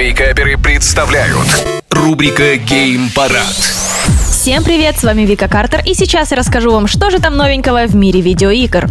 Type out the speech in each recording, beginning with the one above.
Вейкаперы представляют рубрика Гейм Парад. Всем привет, с вами Вика Картер, и сейчас я расскажу вам, что же там новенького в мире видеоигр.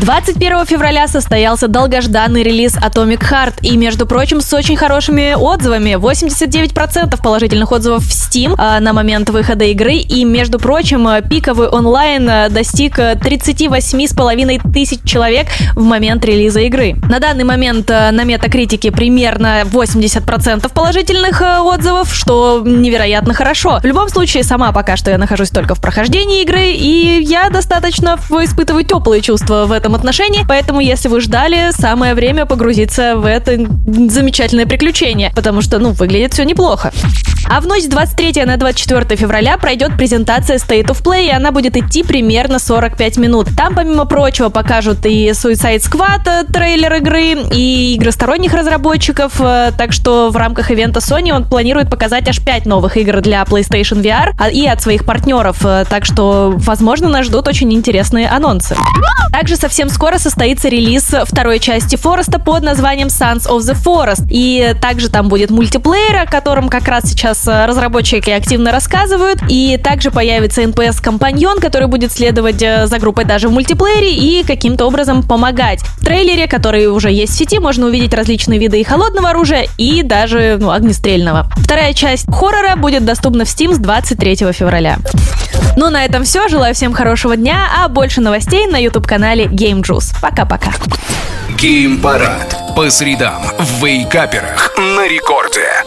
21 февраля состоялся долгожданный релиз Atomic Heart, и, между прочим, с очень хорошими отзывами. 89% положительных отзывов в Steam а, на момент выхода игры, и, между прочим, пиковый онлайн а, достиг 38,5 тысяч человек в момент релиза игры. На данный момент а, на метакритике примерно 80% положительных а, отзывов, что невероятно хорошо. В любом случае, сама пока что я нахожусь только в прохождении игры, и я достаточно испытываю теплые чувства в этом отношении, поэтому если вы ждали, самое время погрузиться в это замечательное приключение, потому что, ну, выглядит все неплохо. А в ночь с 23 на 24 февраля пройдет презентация State of Play, и она будет идти примерно 45 минут. Там, помимо прочего, покажут и Suicide Squad, э, трейлер игры, и игры сторонних разработчиков, э, так что в рамках ивента Sony он планирует показать аж 5 новых игр для PlayStation VR а, и от своих партнеров, э, так что, возможно, нас ждут очень интересные анонсы. Также совсем скоро состоится релиз второй части Фореста под названием Sons of the Forest, и также там будет мультиплеер, о котором как раз сейчас разработчики активно рассказывают, и также появится NPS-компаньон, который будет следовать за группой даже в мультиплеере и каким-то образом помогать. В трейлере, который уже есть в сети, можно увидеть различные виды и холодного оружия, и даже ну, огнестрельного. Вторая часть хоррора будет доступна в Steam с 23 февраля. Ну, на этом все. Желаю всем хорошего дня, а больше новостей на YouTube-канале Game Juice. Пока-пока. Гейм Парад. По средам в Вейкаперах на рекорде.